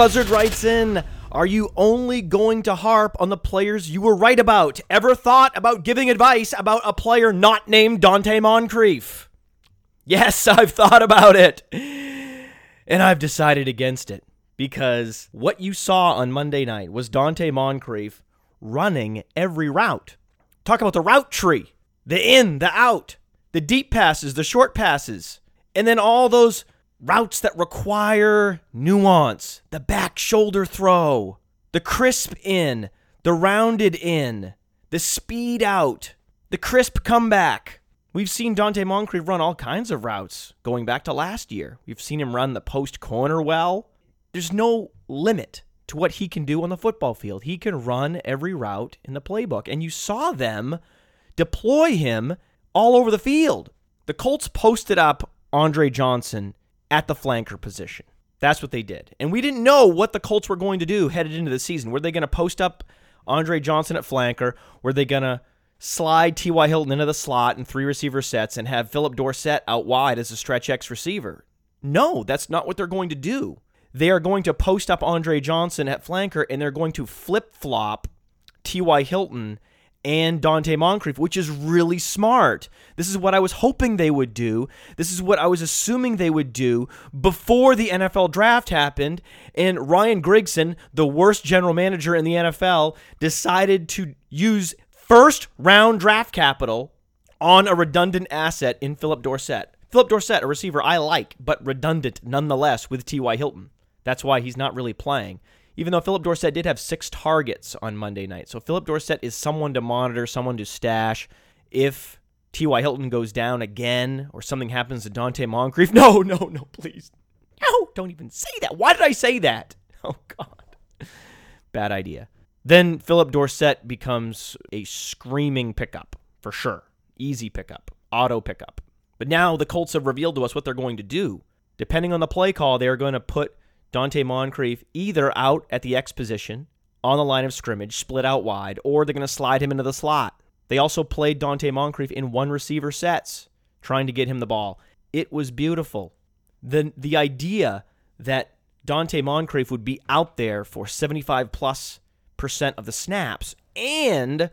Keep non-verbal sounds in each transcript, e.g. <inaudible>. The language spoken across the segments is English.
Buzzard writes in Are you only going to harp on the players you were right about? Ever thought about giving advice about a player not named Donte Moncrief? Yes, <laughs> I've thought about it. And I've decided against it because what you saw on Monday night was Donte Moncrief running every route. Talk about the route tree the in, the out, the deep passes, the short passes, and then all those routes that require nuance, the back shoulder throw, the crisp in, the rounded in, the speed out, the crisp comeback. We've seen Donte Moncrief run all kinds of routes going back to last year. We've seen him run the post corner well. There's no limit to what he can do on the football field. He can run every route in the playbook. And you saw them deploy him all over the field. The Colts posted up Andre Johnson at the flanker position. That's what they did. And we didn't know what the Colts were going to do headed into the season. Were they going to post up Andre Johnson at flanker? Were they going to slide T.Y. Hilton into the slot in three receiver sets and have Phillip Dorsett out wide as a stretch X receiver? No, that's not what they're going to do. They are going to post up Andre Johnson at flanker and they're going to flip flop T.Y. Hilton and Donte Moncrief, which is really smart. This is what I was hoping they would do. This is what I was assuming they would do before the NFL draft happened. And Ryan Grigson, the worst general manager in the NFL, decided to use first round draft capital on a redundant asset in Phillip Dorsett. Phillip Dorsett, a receiver I like, but redundant nonetheless with T.Y. Hilton. That's why he's not really playing even though Phillip Dorsett did have six targets on Monday night. So Phillip Dorsett is someone to monitor, someone to stash. If T.Y. Hilton goes down again or something happens to Donte Moncrief, <laughs> no, no, no, please. No, don't even say that. Why did I say that? <laughs> Oh, God. Bad idea. Then Philip Dorsett becomes a screaming pickup for sure. Easy pickup, auto pickup. But now the Colts have revealed to us what they're going to do. Depending on the play call, they are going to put Donte Moncrief either out at the X position on the line of scrimmage, split out wide, or they're going to slide him into the slot. They also played Donte Moncrief in one receiver sets, trying to get him the ball. It was beautiful. The, the idea that Donte Moncrief would be out there for 75 plus percent of the snaps and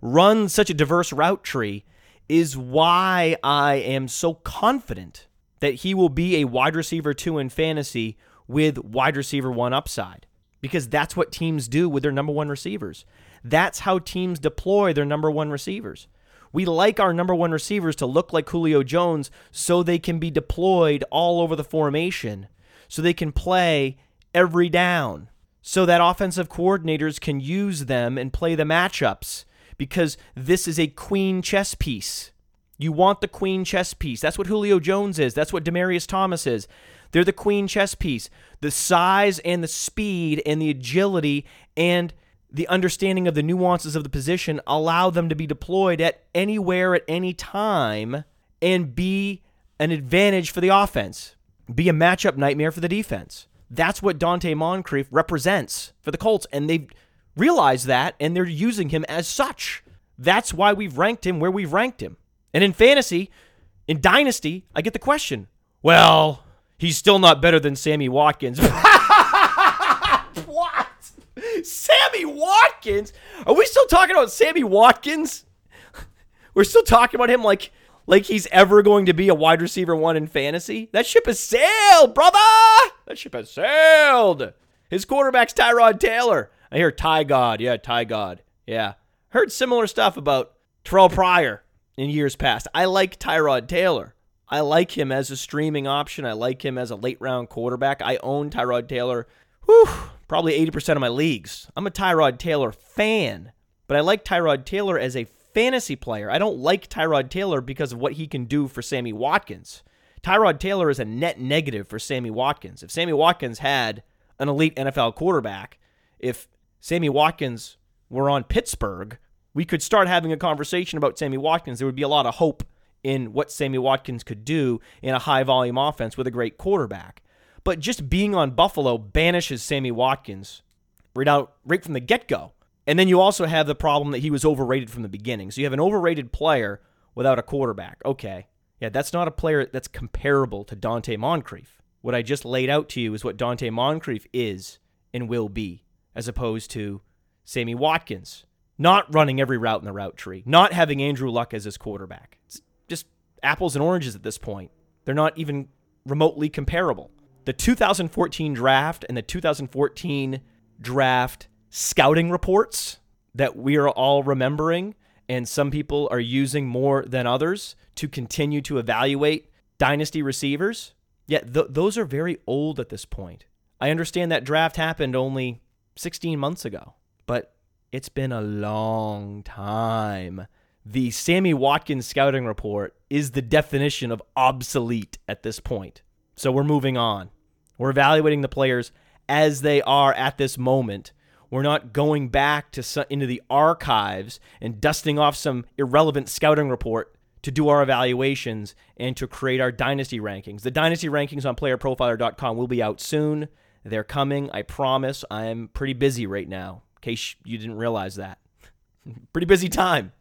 run such a diverse route tree is why I am so confident that he will be a wide receiver two in fantasy with wide receiver one upside because that's what teams do with their number one receivers. That's how teams deploy their number one receivers. We like our number one receivers to look like Julio Jones so they can be deployed all over the formation, so they can play every down, so that offensive coordinators can use them and play the matchups because this is a queen chess piece. You want the queen chess piece. That's what Julio Jones is. That's what Demaryius Thomas is. They're the queen chess piece. The size and the speed and the agility and the understanding of the nuances of the position allow them to be deployed at anywhere at any time and be an advantage for the offense, be a matchup nightmare for the defense. That's what Donte Moncrief represents for the Colts, and they've realized that, and they're using him as such. That's why we've ranked him where we've ranked him. And in fantasy, in Dynasty, I get the question well, he's still not better than Sammy Watkins. <laughs> what? Sammy Watkins? Are we still talking about Sammy Watkins? We're still talking about him like like he's ever going to be a wide receiver one in fantasy? That ship has sailed, brother. That ship has sailed. His quarterback's Tyrod Taylor. I hear Ty God. Yeah, Ty God. Yeah. Heard similar stuff about Terrelle Pryor in years past. I like Tyrod Taylor. I like him as a streaming option. I like him as a late round quarterback. I own Tyrod Taylor, whew, probably 80% of my leagues. I'm a Tyrod Taylor fan, but I like Tyrod Taylor as a fantasy player. I don't like Tyrod Taylor because of what he can do for Sammy Watkins. Tyrod Taylor is a net negative for Sammy Watkins. If Sammy Watkins had an elite NFL quarterback, if Sammy Watkins were on Pittsburgh, we could start having a conversation about Sammy Watkins. There would be a lot of hope in what Sammy Watkins could do in a high volume offense with a great quarterback. But just being on Buffalo banishes Sammy Watkins right out right from the get go. And then you also have the problem that he was overrated from the beginning. So you have an overrated player without a quarterback. Okay. Yeah, that's not a player that's comparable to Donte Moncrief. What I just laid out to you is what Donte Moncrief is and will be, as opposed to Sammy Watkins not running every route in the route tree, not having Andrew Luck as his quarterback. It's apples and oranges at this point. They're not even remotely comparable. The 2014 draft and the 2014 draft scouting reports that we are all remembering and some people are using more than others to continue to evaluate dynasty receivers. Yet th- those are very old at this point. I understand that draft happened only 16 months ago, but it's been a long time. The Sammy Watkins scouting report is the definition of obsolete at this point. So we're moving on. We're evaluating the players as they are at this moment. We're not going back to into the archives and dusting off some irrelevant scouting report to do our evaluations and to create our dynasty rankings. The dynasty rankings on playerprofiler.com will be out soon. They're coming, I promise. I'm pretty busy right now, in case you didn't realize that. <laughs> pretty busy time.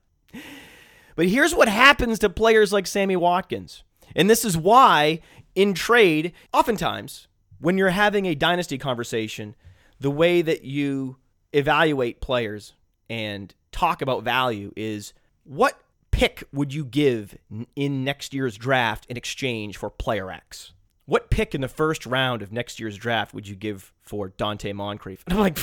But here's what happens to players like Sammy Watkins. And this is why, in trade, oftentimes, when you're having a dynasty conversation, the way that you evaluate players and talk about value is what pick would you give in next year's draft in exchange for player X? What pick in the first round of next year's draft would you give for Donte Moncrief? And <laughs> I'm like,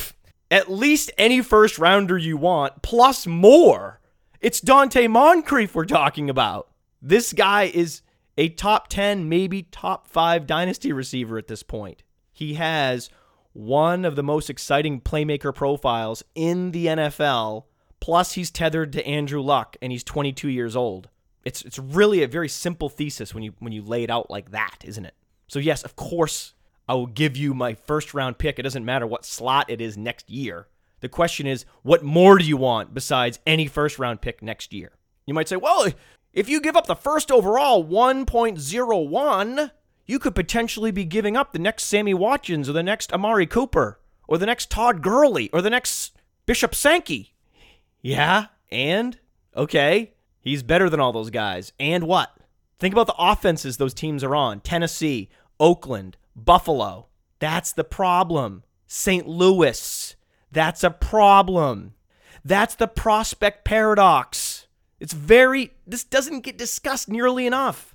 at least any first rounder you want, plus more. It's Donte Moncrief we're talking about. This guy is a top 10, maybe top 5 dynasty receiver at this point. He has one of the most exciting playmaker profiles in the NFL. Plus, he's tethered to Andrew Luck, and he's 22 years old. It's it's really a very simple thesis when you when you lay it out like that, isn't it? So yes, of course, I will give you my first round pick. It doesn't matter what slot it is next year. The question is, what more do you want besides any first round pick next year? You might say, well, if you give up the first overall 1.01, you could potentially be giving up the next Sammy Watkins or the next Amari Cooper or the next Todd Gurley or the next Bishop Sankey. Yeah, and okay, he's better than all those guys. And what? Think about the offenses those teams are on Tennessee, Oakland, Buffalo. That's the problem. St. Louis. That's a problem. That's the prospect paradox. It's very, this doesn't get discussed nearly enough.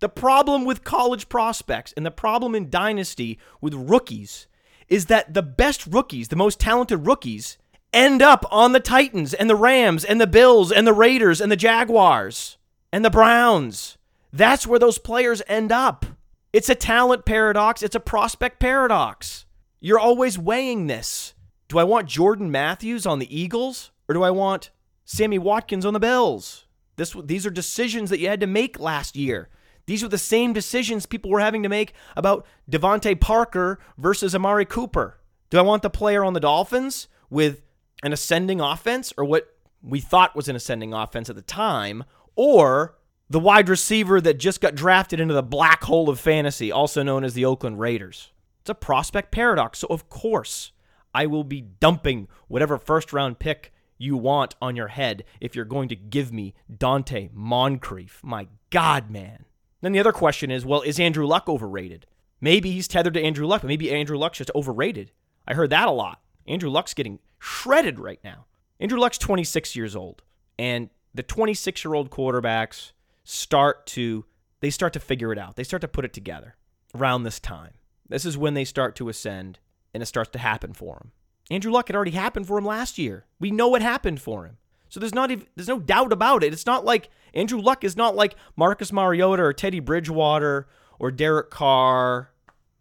The problem with college prospects and the problem in dynasty with rookies is that the best rookies, the most talented rookies, end up on the Titans and the Rams and the Bills and the Raiders and the Jaguars and the Browns. That's where those players end up. It's a talent paradox, it's a prospect paradox. You're always weighing this. Do I want Jordan Matthews on the Eagles or do I want Sammy Watkins on the Bills? This, these are decisions that you had to make last year. These were the same decisions people were having to make about DeVante Parker versus Amari Cooper. Do I want the player on the Dolphins with an ascending offense or what we thought was an ascending offense at the time, or the wide receiver that just got drafted into the black hole of fantasy, also known as the Oakland Raiders? It's a prospect paradox. So, of course, I will be dumping whatever first round pick you want on your head if you're going to give me Donte Moncrief. My God, man. Then the other question is, well, is Andrew Luck overrated? Maybe he's tethered to Andrew Luck, but maybe Andrew Luck's just overrated. I heard that a lot. Andrew Luck's getting shredded right now. Andrew Luck's 26 years old, and the 26 year old quarterbacks start to they start to figure it out. They start to put it together around this time. This is when they start to ascend, and it starts to happen for him. Andrew Luck had already happened for him last year. We know what happened for him. So there's not even there's no doubt about it. It's not like Andrew Luck is not like Marcus Mariota or Teddy Bridgewater or Derek Carr,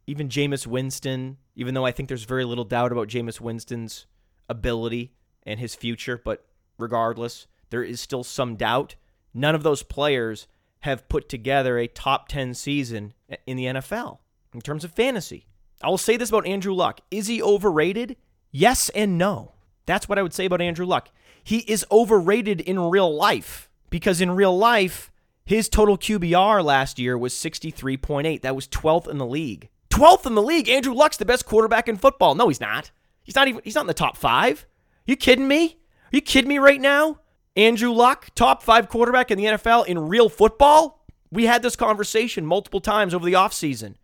even Jameis Winston, even though I think there's very little doubt about Jameis Winston's ability and his future, but regardless, there is still some doubt. None of those players have put together a top 10 season in the NFL in terms of fantasy. I will say this about Andrew Luck. Is he overrated? Yes and no. That's what I would say about Andrew Luck he is overrated in real life because in real life, his total QBR last year was 63.8. That was 12th in the league. 12th in the league. Andrew Luck's the best quarterback in football. No, he's not. He's not even he's not in the top 5. You kidding me? Are you kidding me right now? Andrew Luck, top 5 quarterback in the NFL in real football? We had this conversation multiple times over the offseason.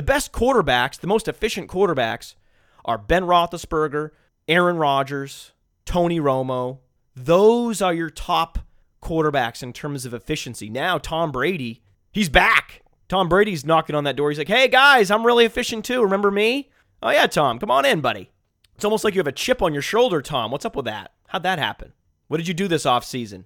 The best quarterbacks, the most efficient quarterbacks are Ben Roethlisberger, Aaron Rodgers, Tony Romo. Those are your top quarterbacks in terms of efficiency. Now, Tom Brady, he's back. Tom Brady's knocking on that door. He's like, hey, guys, I'm really efficient too. Remember me? Oh, yeah, Tom, come on in, buddy. It's almost like you have a chip on your shoulder, Tom. What's up with that? How'd that happen? What did you do this offseason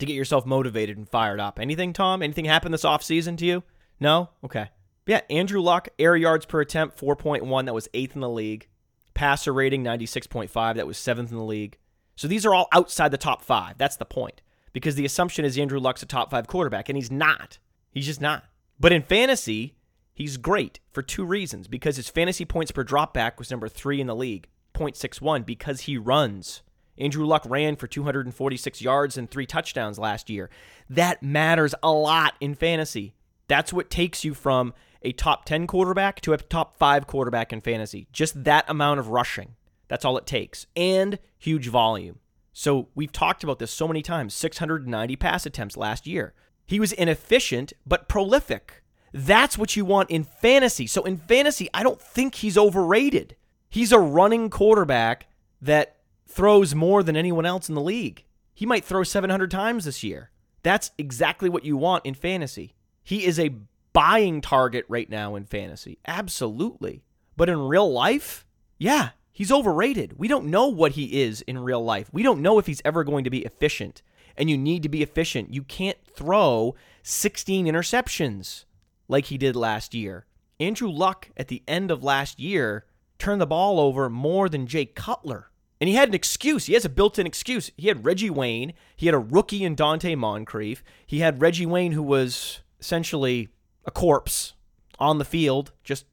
to get yourself motivated and fired up? Anything, Tom? Anything happen this offseason to you? No? Okay. Yeah, Andrew Luck, air yards per attempt, 4.1. That was eighth in the league. Passer rating, 96.5. That was seventh in the league. So these are all outside the top five. That's the point. Because the assumption is Andrew Luck's a top five quarterback, and he's not. He's just not. But in fantasy, he's great for two reasons. Because his fantasy points per dropback was number three in the league, 0.61, because he runs. Andrew Luck ran for 246 yards and three touchdowns last year. That matters a lot in fantasy. That's what takes you from a top 10 quarterback to a top 5 quarterback in fantasy. Just that amount of rushing. That's all it takes. And huge volume. So we've talked about this so many times 690 pass attempts last year. He was inefficient, but prolific. That's what you want in fantasy. So in fantasy, I don't think he's overrated. He's a running quarterback that throws more than anyone else in the league. He might throw 700 times this year. That's exactly what you want in fantasy. He is a buying target right now in fantasy. Absolutely. But in real life, yeah, he's overrated. We don't know what he is in real life. We don't know if he's ever going to be efficient. And you need to be efficient. You can't throw 16 interceptions like he did last year. Andrew Luck at the end of last year turned the ball over more than Jay Cutler. And he had an excuse. He has a built in excuse. He had Reggie Wayne. He had a rookie in Donte Moncrief. He had Reggie Wayne, who was essentially a corpse on the field, just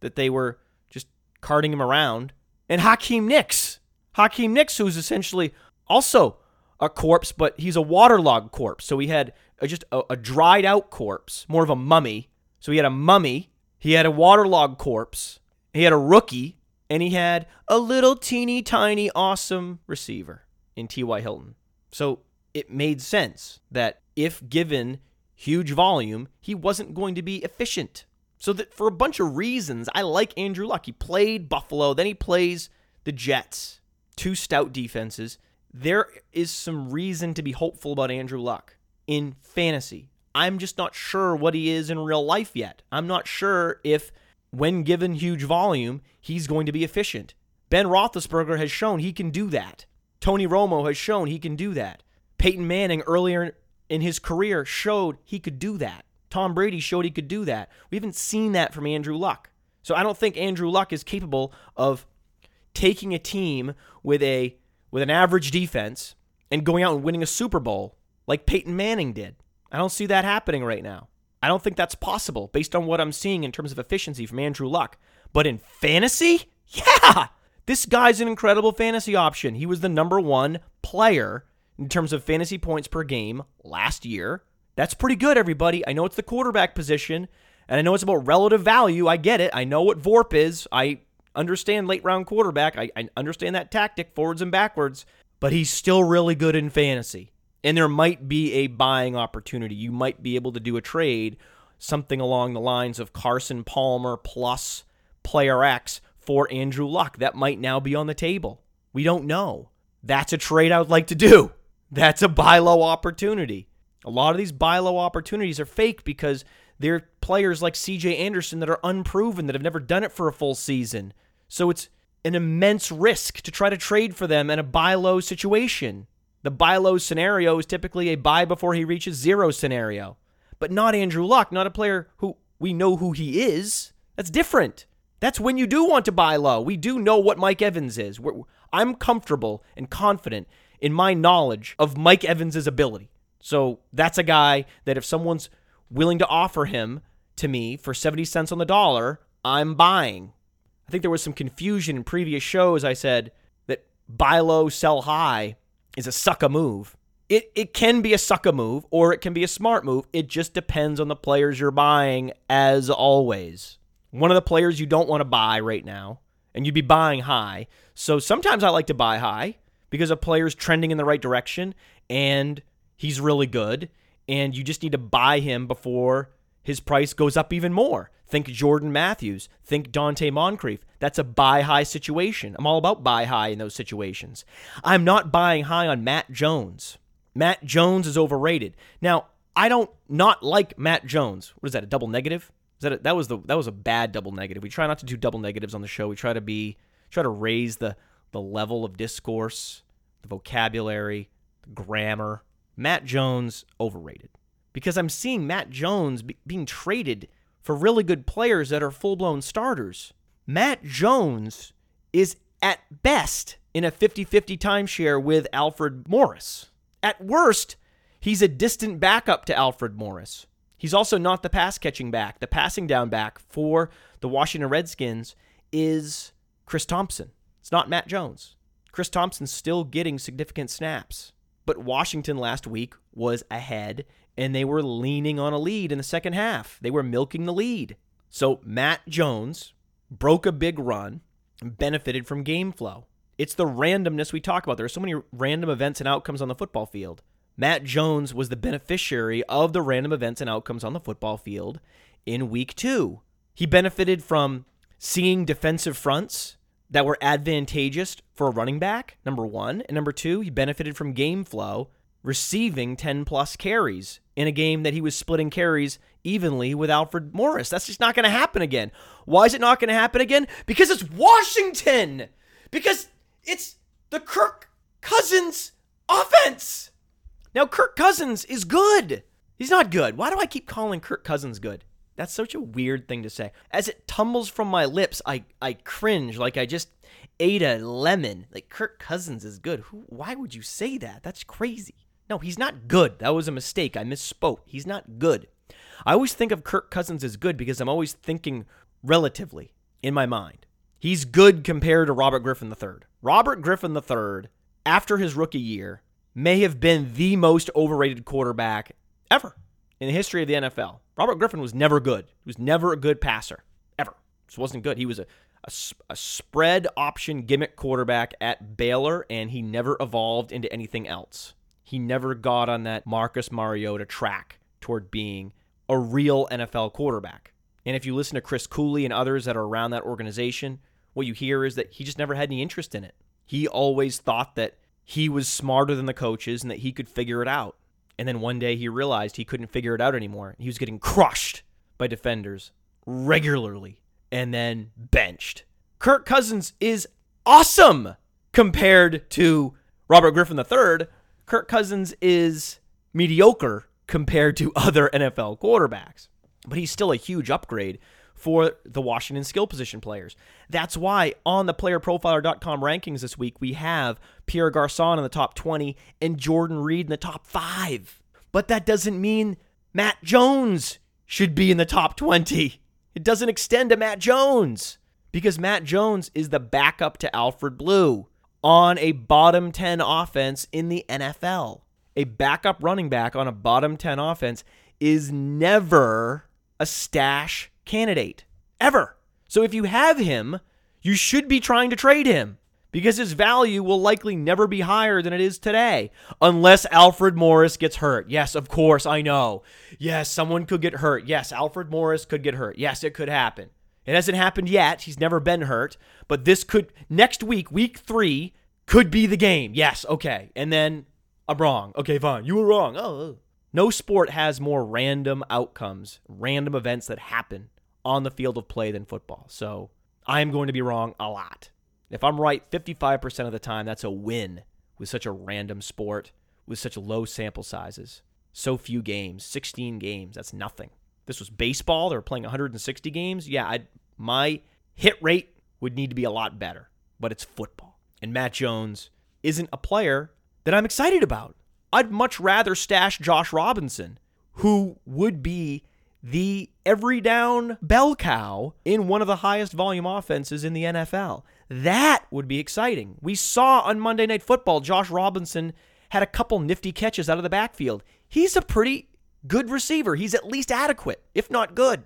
that they were just carting him around. And Hakeem Nicks. Hakeem Nicks, who's essentially also a corpse, but he's a waterlogged corpse. So he had a, just a, a dried out corpse, more of a mummy. So he had a mummy, he had a waterlogged corpse, he had a rookie, and he had a little teeny tiny awesome receiver in T.Y. Hilton. So it made sense that if given huge volume, he wasn't going to be efficient. So that for a bunch of reasons, I like Andrew Luck. He played Buffalo, then he plays the Jets, two stout defenses. There is some reason to be hopeful about Andrew Luck in fantasy. I'm just not sure what he is in real life yet. I'm not sure if, when given huge volume, he's going to be efficient. Ben Roethlisberger has shown he can do that. Tony Romo has shown he can do that. Peyton Manning earlier in his career showed he could do that. Tom Brady showed he could do that. We haven't seen that from Andrew Luck. So I don't think Andrew Luck is capable of taking a team with a with an average defense and going out and winning a Super Bowl like Peyton Manning did. I don't see that happening right now. I don't think that's possible based on what I'm seeing in terms of efficiency from Andrew Luck. But in fantasy, yeah, this guy's an incredible fantasy option. He was the number one player in terms of fantasy points per game last year. That's pretty good, everybody. I know it's the quarterback position, and I know it's about relative value. I get it. I know what VORP is. I understand late round quarterback. I, I understand that tactic, forwards and backwards, but he's still really good in fantasy. And there might be a buying opportunity. You might be able to do a trade, something along the lines of Carson Palmer plus player X for Andrew Luck. That might now be on the table. We don't know. That's a trade I would like to do. That's a buy low opportunity. A lot of these buy low opportunities are fake because they're players like CJ Anderson that are unproven, that have never done it for a full season. So it's an immense risk to try to trade for them in a buy low situation. The buy low scenario is typically a buy before he reaches zero scenario. But not Andrew Luck, not a player who we know who he is. That's different. That's when you do want to buy low. We do know what Mike Evans is. We're, I'm comfortable and confident in my knowledge of Mike Evans' ability. So that's a guy that if someone's willing to offer him to me for 70 cents on the dollar, I'm buying. I think there was some confusion in previous shows. I said that buy low, sell high is a sucker move. It, it can be a sucker move or it can be a smart move. It just depends on the players you're buying, as always. One of the players you don't want to buy right now, and you'd be buying high. So sometimes I like to buy high because a player's trending in the right direction and he's really good and you just need to buy him before his price goes up even more. Think Jordan Matthews. Think Donte Moncrief. That's a buy high situation. I'm all about buy high in those situations. I'm not buying high on Matt Jones. Matt Jones is overrated. Now, I don't not like Matt Jones. What is that? A double negative? Is that a, that was the that was a bad double negative. We try not to do double negatives on the show. We try to be try to raise the the level of discourse, the vocabulary, the grammar. Matt Jones overrated because I'm seeing Matt Jones be, being traded for really good players that are full blown starters. Matt Jones is at best in a 50 50 timeshare with Alfred Morris. At worst, he's a distant backup to Alfred Morris. He's also not the pass catching back. The passing down back for the Washington Redskins is Chris Thompson. It's not Matt Jones. Chris Thompson's still getting significant snaps. But Washington last week was ahead and they were leaning on a lead in the second half. They were milking the lead. So Matt Jones broke a big run and benefited from game flow. It's the randomness we talk about. There are so many random events and outcomes on the football field. Matt Jones was the beneficiary of the random events and outcomes on the football field in week two. He benefited from seeing defensive fronts that were advantageous for a running back, number one. And number two, he benefited from game flow, receiving 10 plus carries in a game that he was splitting carries evenly with Alfred Morris. That's just not going to happen again. Why is it not going to happen again? Because it's Washington. Because it's the Kirk Cousins offense. Now, Kirk Cousins is good. He's not good. Why do I keep calling Kirk Cousins good? That's such a weird thing to say. As it tumbles from my lips, I, I cringe like I just ate a lemon. Like, Kirk Cousins is good. Who, why would you say that? That's crazy. No, he's not good. That was a mistake. I misspoke. He's not good. I always think of Kirk Cousins as good because I'm always thinking relatively in my mind. He's good compared to Robert Griffin III. Robert Griffin III, after his rookie year, may have been the most overrated quarterback ever in the history of the NFL. Robert Griffin was never good. He was never a good passer, ever. Just wasn't good. He was a, a, a, spread option gimmick quarterback at Baylor, and he never evolved into anything else. He never got on that Marcus Mariota track toward being a real NFL quarterback. And if you listen to Chris Cooley and others that are around that organization, what you hear is that he just never had any interest in it. He always thought that he was smarter than the coaches and that he could figure it out. And then one day he realized he couldn't figure it out anymore. He was getting crushed by defenders regularly and then benched. Kirk Cousins is awesome compared to Robert Griffin III. Kirk Cousins is mediocre compared to other NFL quarterbacks, but he's still a huge upgrade for the Washington skill position players. That's why on the playerprofiler.com rankings this week, we have Pierre Garcon in the top 20 and Jordan Reed in the top five. But that doesn't mean Matt Jones should be in the top 20. It doesn't extend to Matt Jones because Matt Jones is the backup to Alfred Blue on a bottom 10 offense in the NFL. A backup running back on a bottom 10 offense is never a stash candidate ever. So if you have him, you should be trying to trade him because his value will likely never be higher than it is today unless Alfred Morris gets hurt. Yes, of course, I know. Yes, someone could get hurt. Yes, Alfred Morris could get hurt. Yes, it could happen. It hasn't happened yet. He's never been hurt, but this could next week, week 3 could be the game. Yes, okay. And then I'm wrong. Okay, fine. You were wrong. Oh. oh. No sport has more random outcomes, random events that happen on the field of play than football. So I'm going to be wrong a lot. If I'm right 55% of the time, that's a win with such a random sport, with such low sample sizes. So few games, 16 games, that's nothing. This was baseball, they were playing 160 games. Yeah, I'd, my hit rate would need to be a lot better, but it's football. And Matt Jones isn't a player that I'm excited about. I'd much rather stash Josh Robinson, who would be the every down bell cow in one of the highest volume offenses in the NFL. That would be exciting. We saw on Monday Night Football, Josh Robinson had a couple nifty catches out of the backfield. He's a pretty good receiver. He's at least adequate, if not good.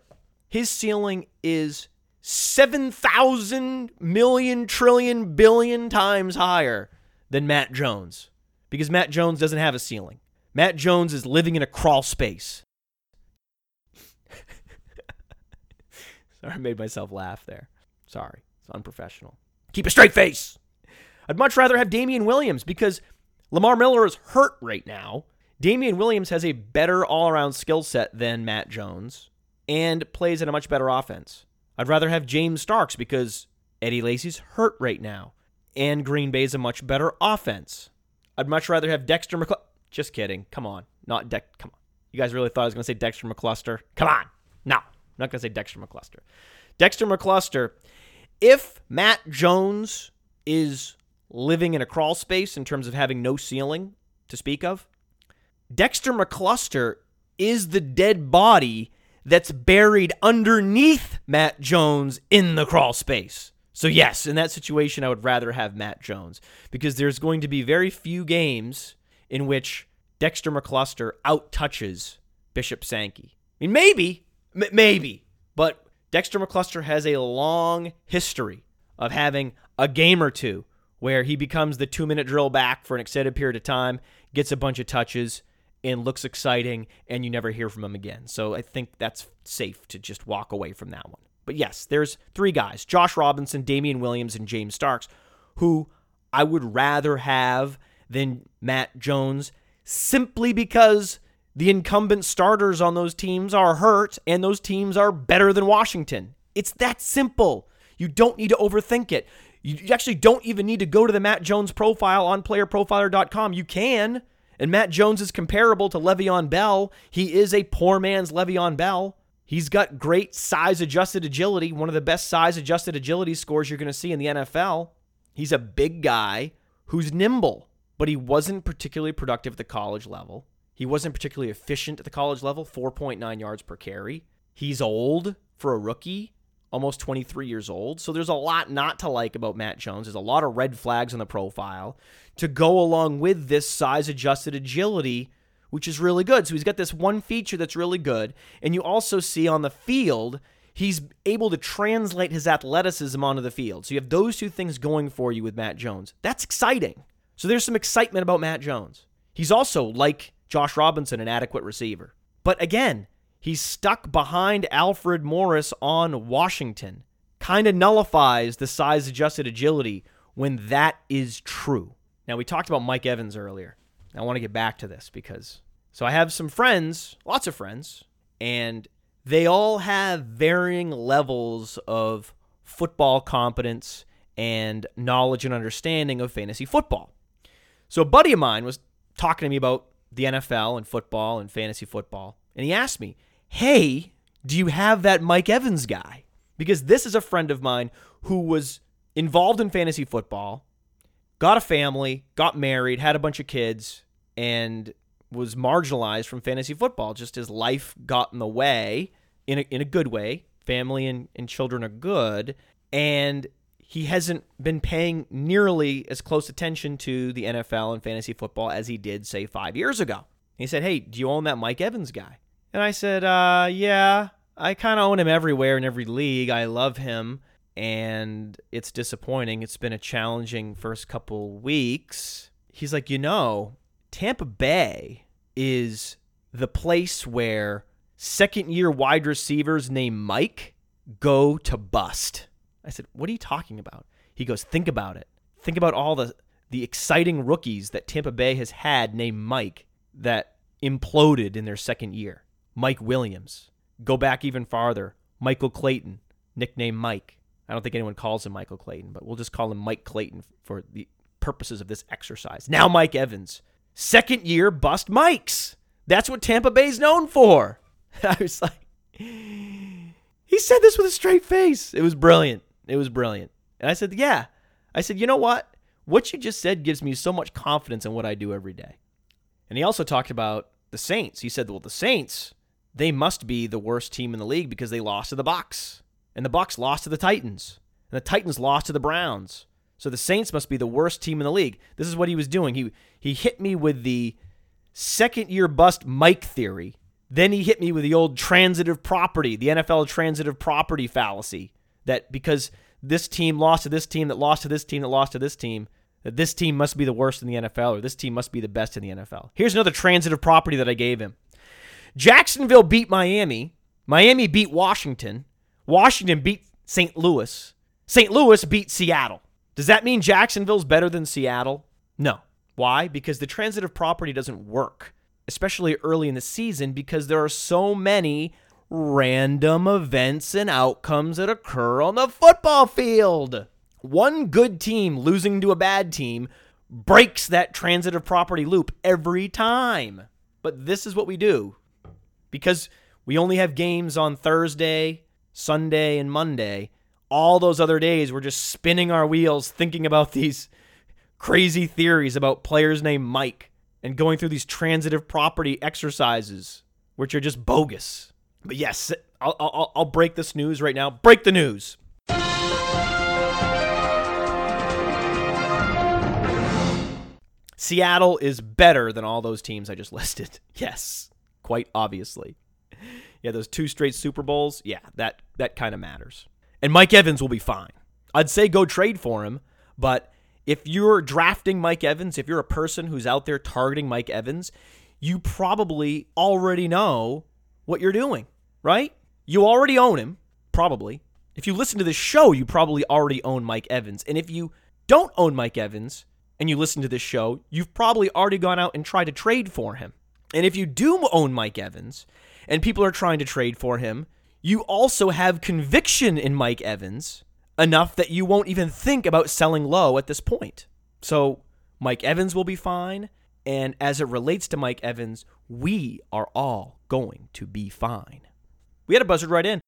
His ceiling is 7,000 million, trillion, billion times higher than Matt Jones because Matt Jones doesn't have a ceiling. Matt Jones is living in a crawl space. <laughs> Sorry, I made myself laugh there. Sorry. It's unprofessional. Keep a straight face. I'd much rather have Damien Williams because Lamar Miller is hurt right now. Damien Williams has a better all around skill set than Matt Jones and plays in a much better offense. I'd rather have James Starks because Eddie Lacy's hurt right now and Green Bay's a much better offense. I'd much rather have Dexter McCluster. Just kidding. Come on. Not Dex. Come on. You guys really thought I was going to say Dexter McCluster? Come on. I'm not going to say Dexter McCluster. Dexter McCluster, if Matt Jones is living in a crawl space in terms of having no ceiling to speak of, Dexter McCluster is the dead body that's buried underneath Matt Jones in the crawl space. So, yes, in that situation, I would rather have Matt Jones because there's going to be very few games in which Dexter McCluster out touches Bishop Sankey. I mean, maybe, m- maybe, but Dexter McCluster has a long history of having a game or two where he becomes the two minute drill back for an extended period of time, gets a bunch of touches, and looks exciting, and you never hear from him again. So I think that's safe to just walk away from that one. But yes, there's three guys Josh Robinson, Damien Williams, and James Starks, who I would rather have than Matt Jones simply because the incumbent starters on those teams are hurt and those teams are better than Washington. It's that simple. You don't need to overthink it. You actually don't even need to go to the Matt Jones profile on playerprofiler.com. You can. And Matt Jones is comparable to Le'Veon Bell. He is a poor man's Le'Veon Bell. He's got great size adjusted agility, one of the best size adjusted agility scores you're going to see in the NFL. He's a big guy who's nimble, but he wasn't particularly productive at the college level. He wasn't particularly efficient at the college level, 4.9 yards per carry. He's old for a rookie almost 23 years old. So there's a lot not to like about Matt Jones. There's a lot of red flags on the profile to go along with this size adjusted agility, which is really good. So he's got this one feature that's really good. And you also see on the field, he's able to translate his athleticism onto the field. So you have those two things going for you with Matt Jones. That's exciting. So there's some excitement about Matt Jones. He's also, like Josh Robinson, an adequate receiver. But again, He's stuck behind Alfred Morris on Washington. Kind of nullifies the size adjusted agility when that is true. Now, we talked about Mike Evans earlier. I want to get back to this because so I have some friends, lots of friends, and they all have varying levels of football competence and knowledge and understanding of fantasy football. So a buddy of mine was talking to me about the NFL and football and fantasy football, and he asked me, hey, do you have that Mike Evans guy? Because this is a friend of mine who was involved in fantasy football, got a family, got married, had a bunch of kids, and was marginalized from fantasy football. Just his life got in the way in a, in a good way. Family and, and children are good. And he hasn't been paying nearly as close attention to the NFL and fantasy football as he did, say, five years ago. He said, Hey, do you own that Mike Evans guy? And I said, uh, yeah, I kind of own him everywhere in every league. I love him. And it's disappointing. It's been a challenging first couple weeks. He's like, you know, Tampa Bay is the place where second year wide receivers named Mike go to bust. I said, What are you talking about? He goes, Think about it. Think about all the, the exciting rookies that Tampa Bay has had named Mike that imploded in their second year. Mike Williams. Go back even farther. Michael Clayton, nicknamed Mike. I don't think anyone calls him Michael Clayton, but we'll just call him Mike Clayton for the purposes of this exercise. Now, Mike Evans. Second year bust Mikes. That's what Tampa Bay's known for. <laughs> I was like, he said this with a straight face. It was brilliant. It was brilliant. And I said, yeah. I said, you know what? What you just said gives me so much confidence in what I do every day. And he also talked about the Saints. He said, well, the Saints they must be the worst team in the league because they lost to the Bucs, and the Bucs lost to the Titans, and the Titans lost to the Browns. So the Saints must be the worst team in the league. This is what he was doing. He he hit me with the second year bust Mike theory. Then he hit me with the old transitive property, the NFL transitive property fallacy that because this team lost to this team that lost to this team that lost to this team, that this team must be the worst in the NFL or this team must be the best in the NFL. Here's another transitive property that I gave him. Jacksonville beat Miami. Miami beat Washington. Washington beat St. Louis. St. Louis beat Seattle. Does that mean Jacksonville's better than Seattle? No. Why? Because the transitive property doesn't work, especially early in the season, because there are so many random events and outcomes that occur on the football field. One good team losing to a bad team breaks that transitive property loop every time. But this is what we do because we only have games on Thursday, Sunday, and Monday. All those other days, we're just spinning our wheels thinking about <laughs> these crazy theories about players named Mike and going through these transitive property exercises, which are just bogus. But yes, I'll, I'll, I'll break this news right now. Break the news. Seattle is better than all those teams I just <laughs> listed. Yes, quite obviously. Yeah, those two straight Super Bowls, yeah, that that kind of matters. And Mike Evans will be fine. I'd say go trade for him, but if you're drafting Mike Evans, if you're a person who's out there targeting Mike Evans, you probably already know what you're doing, right? You already own him, probably. If you listen to this show, you probably already own Mike Evans. And if you don't own Mike Evans, and you listen to this show, you've probably already gone out and tried to trade for him. And if you do own Mike Evans and people are trying to trade for him, you also have conviction in Mike Evans enough that you won't even think about selling low at this point. So Mike Evans will be fine. And as it relates to Mike Evans, we are all going to be fine. We had a buzzard write in.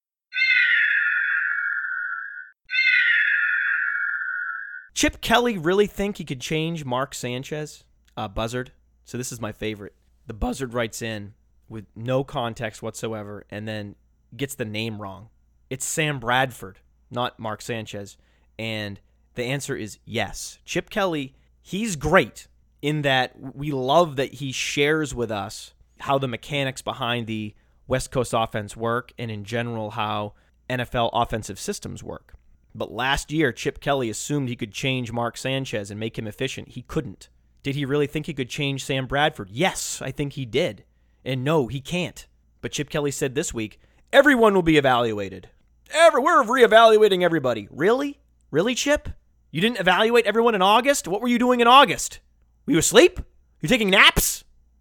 Chip Kelly really think he could change Mark Sanchez? Uh, buzzard. So this is my favorite. The buzzard writes in with no context whatsoever and then gets the name wrong. It's Sam Bradford, not Mark Sanchez. And the answer is yes. Chip Kelly, he's great in that we love that he shares with us how the mechanics behind the West Coast offense work and in general how NFL offensive systems work. But last year, Chip Kelly assumed he could change Mark Sanchez and make him efficient. He couldn't. Did he really think he could change Sam Bradford? Yes, I think he did. And no, he can't. But Chip Kelly said this week, everyone will be evaluated. Ever, we're reevaluating everybody. Really? Really, Chip? You didn't evaluate everyone in August? What were you doing in August? Were you asleep? You taking naps?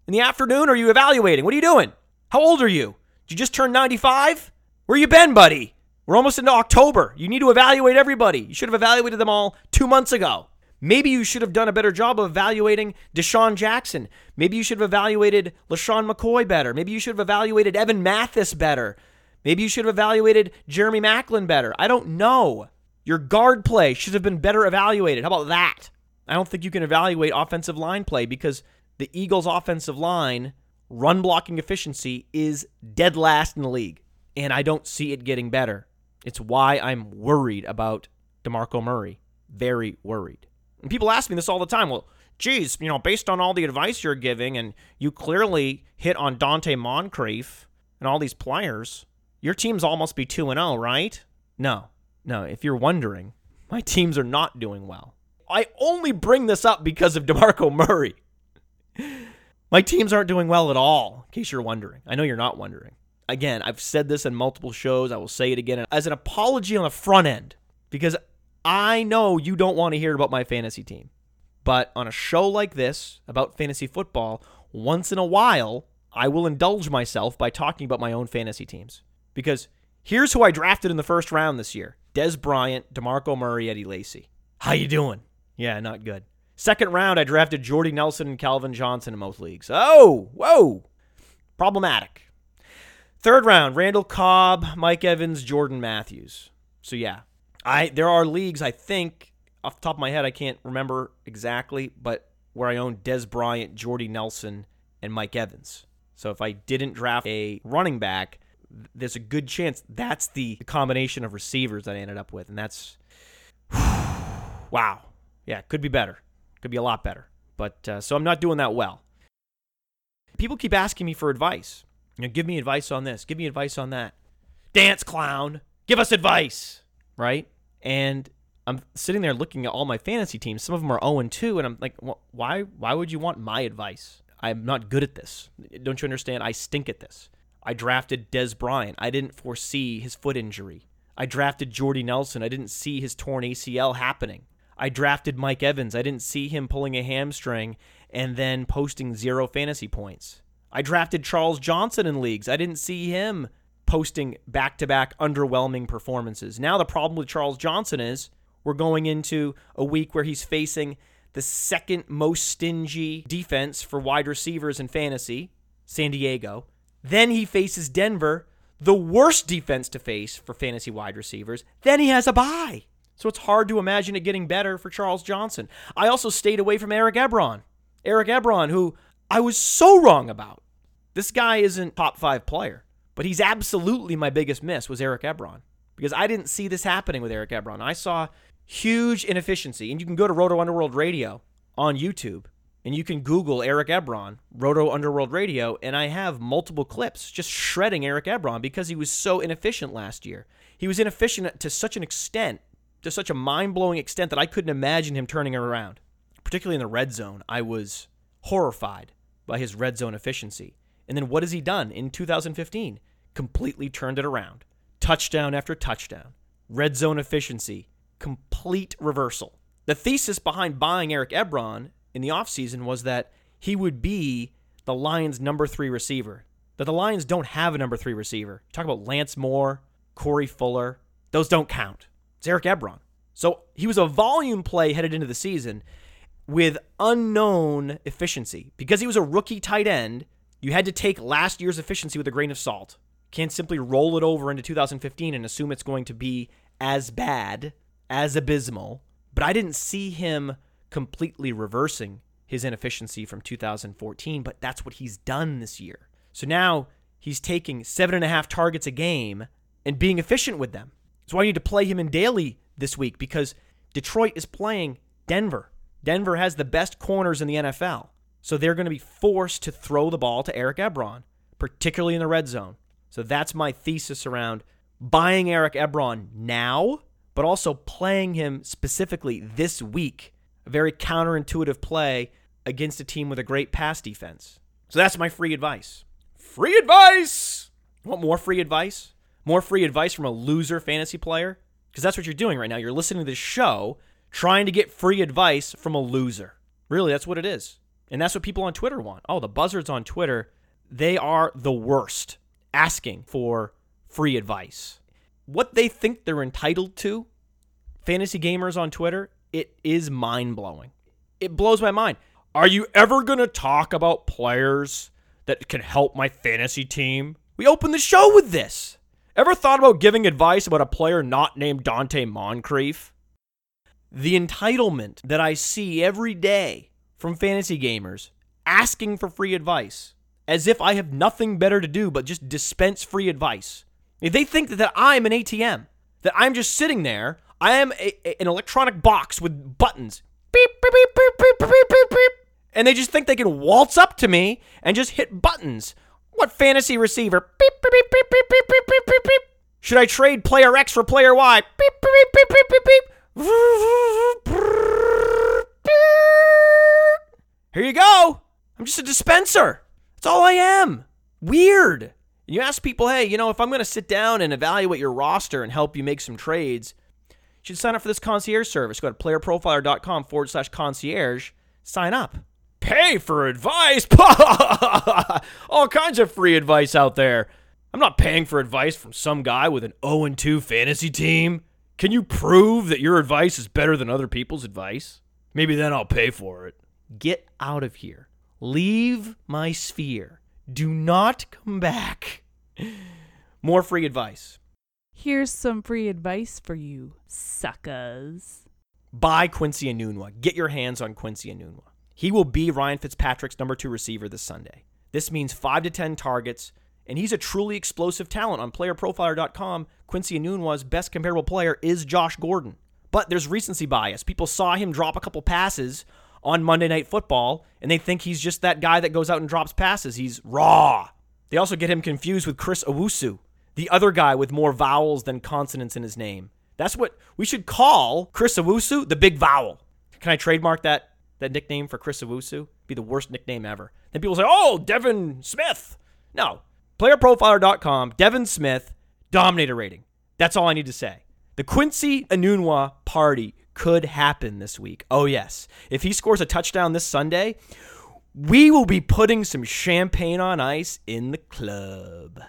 In the afternoon? Are you evaluating? What are you doing? How old are you? Did you just turn 95? Where you been, buddy? We're almost into October. You need to evaluate everybody. You should have evaluated them all two months ago. Maybe you should have done a better job of evaluating DeSean Jackson. Maybe you should have evaluated LeSean McCoy better. Maybe you should have evaluated Evan Mathis better. Maybe you should have evaluated Jeremy Maclin better. I don't know. Your guard play should have been better evaluated. How about that? I don't think you can evaluate offensive line play because the Eagles' offensive line run blocking efficiency is dead last in the league. And I don't see it getting better. It's why I'm worried about DeMarco Murray. Very worried. And people ask me this all the time. Well, geez, you know, based on all the advice you're giving, and you clearly hit on Donte Moncrief and all these players, your teams almost be 2 0, right? No, no. If you're wondering, my teams are not doing well. I only bring this up because of DeMarco Murray. My teams aren't doing well at all, in case you're wondering. I know you're not wondering again, I've said this in multiple shows. I will say it again as an apology on the front end because I know you don't want to hear about my fantasy team. But on a show like this about fantasy football, once in a while, I will indulge myself by talking about my own fantasy teams. Because here's who I drafted in the first round this year. Dez Bryant, DeMarco Murray, Eddie Lacy. How you doing? Yeah, not good. Second round, I drafted Jordy Nelson and Calvin Johnson in most leagues. Oh, whoa. Problematic. Third round, Randall Cobb, Mike Evans, Jordan Matthews. So yeah, I there are leagues I think off the top of my head I can't remember exactly, but where I own Dez Bryant, Jordy Nelson, and Mike Evans. So if I didn't draft a running back, there's a good chance that's the combination of receivers that I ended up with, and that's <sighs> wow. Yeah, could be better. Could be a lot better. But uh, so I'm not doing that well. People keep asking me for advice. You know, give me advice on this. Give me advice on that. Dance clown. Give us advice. Right? And I'm sitting there looking at all my fantasy teams. Some of them are 0 2, and I'm like, why? Why would you want my advice? I'm not good at this. Don't you understand? I stink at this. I drafted Dez Bryant. I didn't foresee his foot injury. I drafted Jordy Nelson. I didn't see his torn ACL happening. I drafted Mike Evans. I didn't see him pulling a hamstring and then posting zero fantasy points. I drafted Charles Johnson in leagues. I didn't see him posting back to back underwhelming performances. Now, the problem with Charles Johnson is we're going into a week where he's facing the second most stingy defense for wide receivers in fantasy, San Diego. Then he faces Denver, the worst defense to face for fantasy wide receivers. Then he has a bye. So it's hard to imagine it getting better for Charles Johnson. I also stayed away from Eric Ebron. Eric Ebron, who I was so wrong about. This guy isn't top five player, but he's absolutely my biggest miss was Eric Ebron because I didn't see this happening with Eric Ebron. I saw huge inefficiency, and you can go to Roto Underworld Radio on YouTube and you can Google Eric Ebron, Roto Underworld Radio, and I have multiple clips just shredding Eric Ebron because he was so inefficient last year. He was inefficient to such an extent, to such a mind blowing extent that I couldn't imagine him turning it around. Particularly in the red zone, I was horrified by his red zone efficiency. And then what has he done in 2015? Completely turned it around. Touchdown after touchdown. Red zone efficiency. Complete reversal. The thesis behind buying Eric Ebron in the offseason was that he would be the Lions' number three receiver. That the Lions don't have a number three receiver. Talk about Lance Moore, Corey Fuller. Those don't count. It's Eric Ebron. So he was a volume play headed into the season with unknown efficiency. Because he was a rookie tight end, you had to take last year's efficiency with a grain of salt. Can't simply roll it over into 2015 and assume it's going to be as bad, as abysmal. But I didn't see him completely reversing his inefficiency from 2014, but that's what he's done this year. So now he's taking seven and a half targets a game and being efficient with them. So I need to play him in daily this week because Detroit is playing Denver. Denver has the best corners in the NFL. So they're going to be forced to throw the ball to Eric Ebron, particularly in the red zone. So that's my thesis around buying Eric Ebron now, but also playing him specifically this week a very counterintuitive play against a team with a great pass defense. So that's my free advice. Free advice! Want more free advice? More free advice from a loser fantasy player? Because that's what you're doing right now. You're listening to this show trying to get free advice from a loser. Really, that's what it is. And that's what people on Twitter want. Oh, the buzzards on Twitter, they are the worst asking for free advice. What they think they're entitled to, fantasy gamers on Twitter, it is mind blowing. It blows my mind. Are you ever going to talk about players that can help my fantasy team? We opened the show with this. Ever thought about giving advice about a player not named Donte Moncrief? The entitlement that I see every day from fantasy gamers asking for free advice as if I have nothing better to do but just dispense free advice. If they think that I'm an ATM, that I'm just sitting there I am a, a, an electronic box with buttons. Beep, beep, beep, beep, beep, beep, beep, beep. And they just think they can waltz up to me and just hit buttons. What fantasy receiver? Beep, beep, beep, beep, beep, beep, beep, beep, beep. Should I trade player X for player Y? Beep, beep, beep, beep, beep, beep, beep. Here you go. I'm just a dispenser. That's all I am. Weird. You ask people, hey, you know, if I'm going to sit down and evaluate your roster and help you make some trades, you should sign up for this concierge service. Go to playerprofiler.com forward slash concierge. Sign up. Pay for advice. <laughs> All kinds of free advice out there. I'm not paying for advice from some guy with an 0 2 fantasy team. Can you prove that your advice is better than other people's advice? Maybe then I'll pay for it. Get out of here. Leave my sphere. Do not come back. <laughs> More free advice. Here's some free advice for you, suckers. Buy Quincy Enunwa. Get your hands on Quincy Enunwa. He will be Ryan Fitzpatrick's number two receiver this Sunday. This means five to 10 targets, and he's a truly explosive talent. On playerprofiler.com, Quincy Enunwa's best comparable player is Josh Gordon. But there's recency bias. People saw him drop a couple passes on Monday Night Football, and they think he's just that guy that goes out and drops passes. He's raw. They also get him confused with Chris Owusu, the other guy with more vowels than consonants in his name. That's what we should call Chris Owusu, the big vowel. Can I trademark that that nickname for Chris Owusu? Be the worst nickname ever. Then people say, "Oh, Devin Smith." No. Playerprofiler.com, Devin Smith, dominator rating. That's all I need to say. The Quincy Enunwa party could happen this week. Oh, yes. If he scores a touchdown this Sunday, we will be putting some champagne on ice in the club.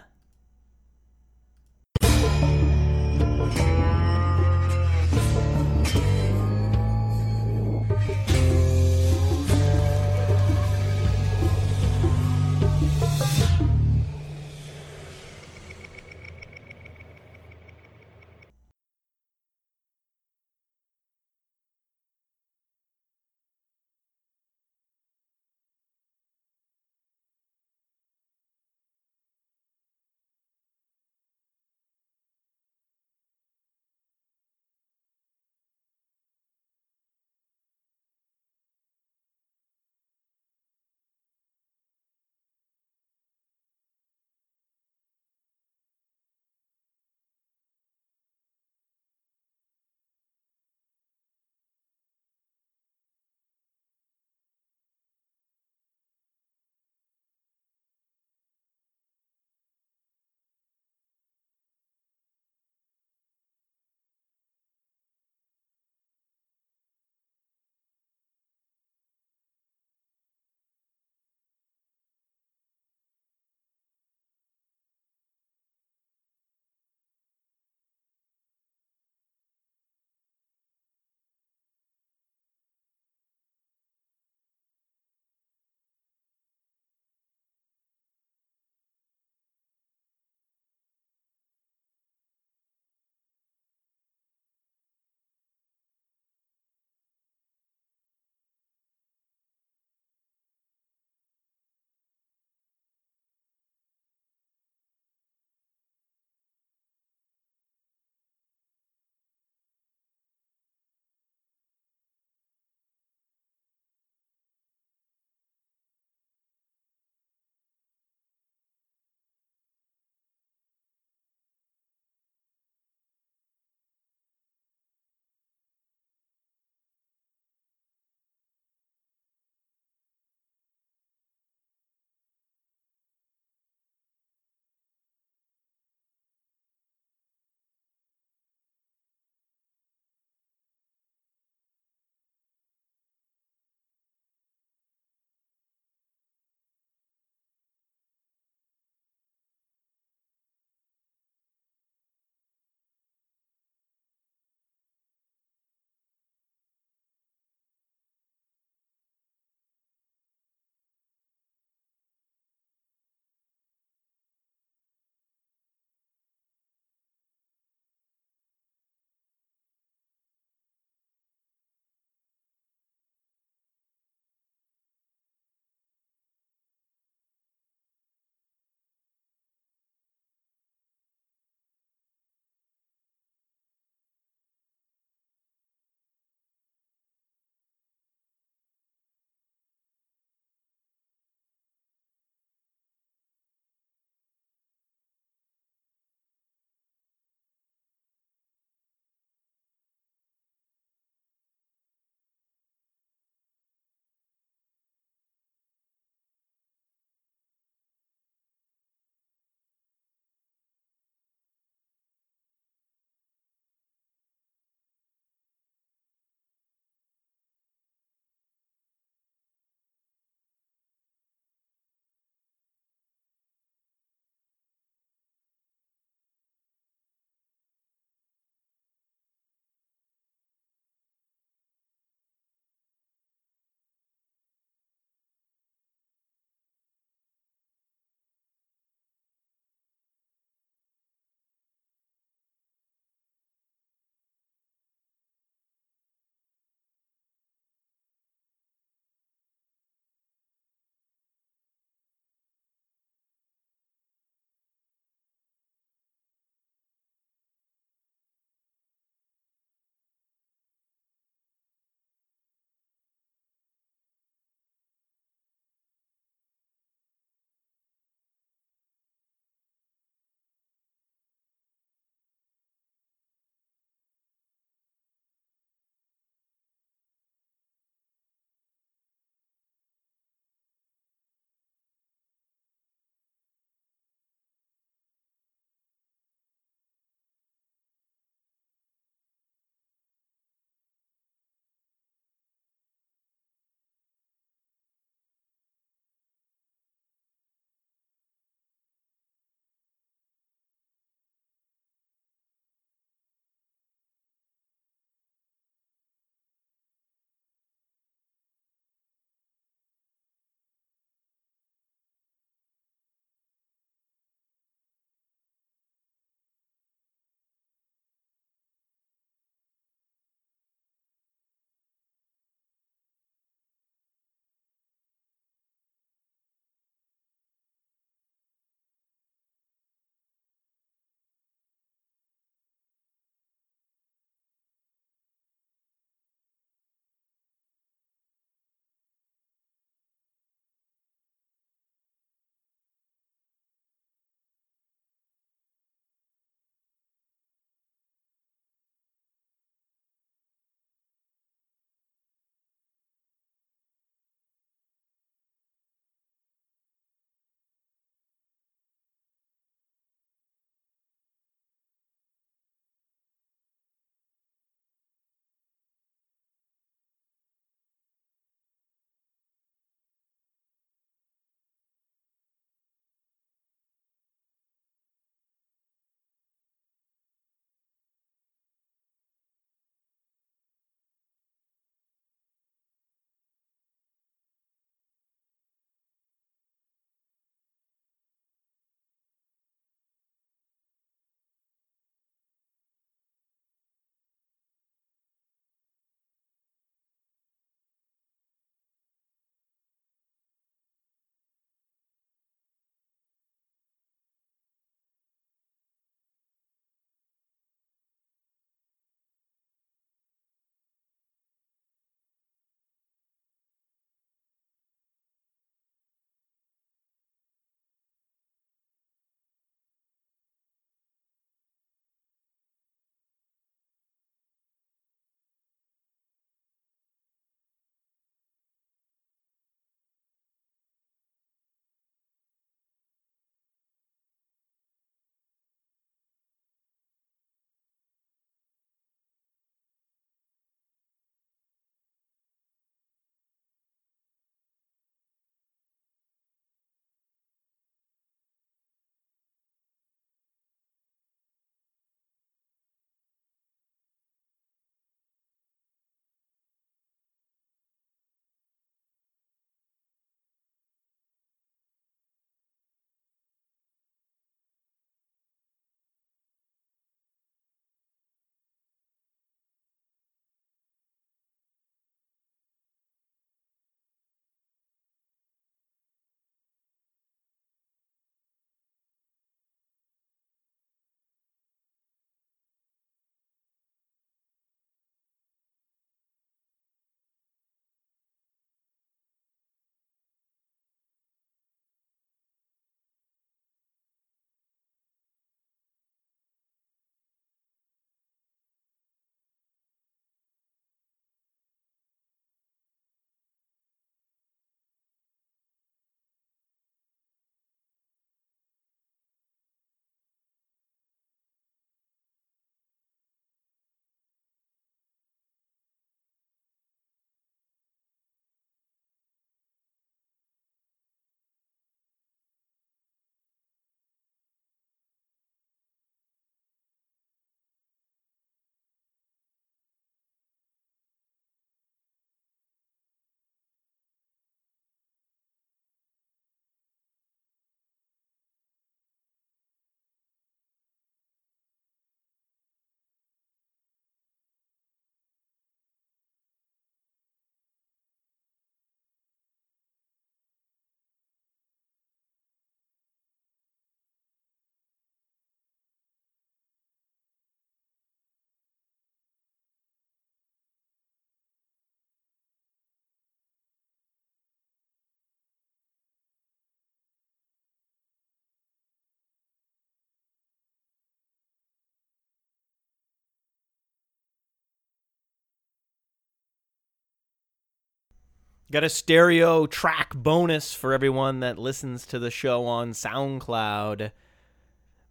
Got a stereo track bonus for everyone that listens to the show on SoundCloud.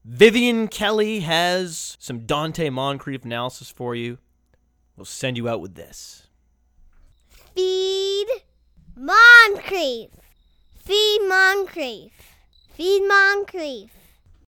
Vivian Kelly has some Donte Moncrief analysis for you. We'll send you out with this. Feed Moncrief. Feed Moncrief. Feed Moncrief.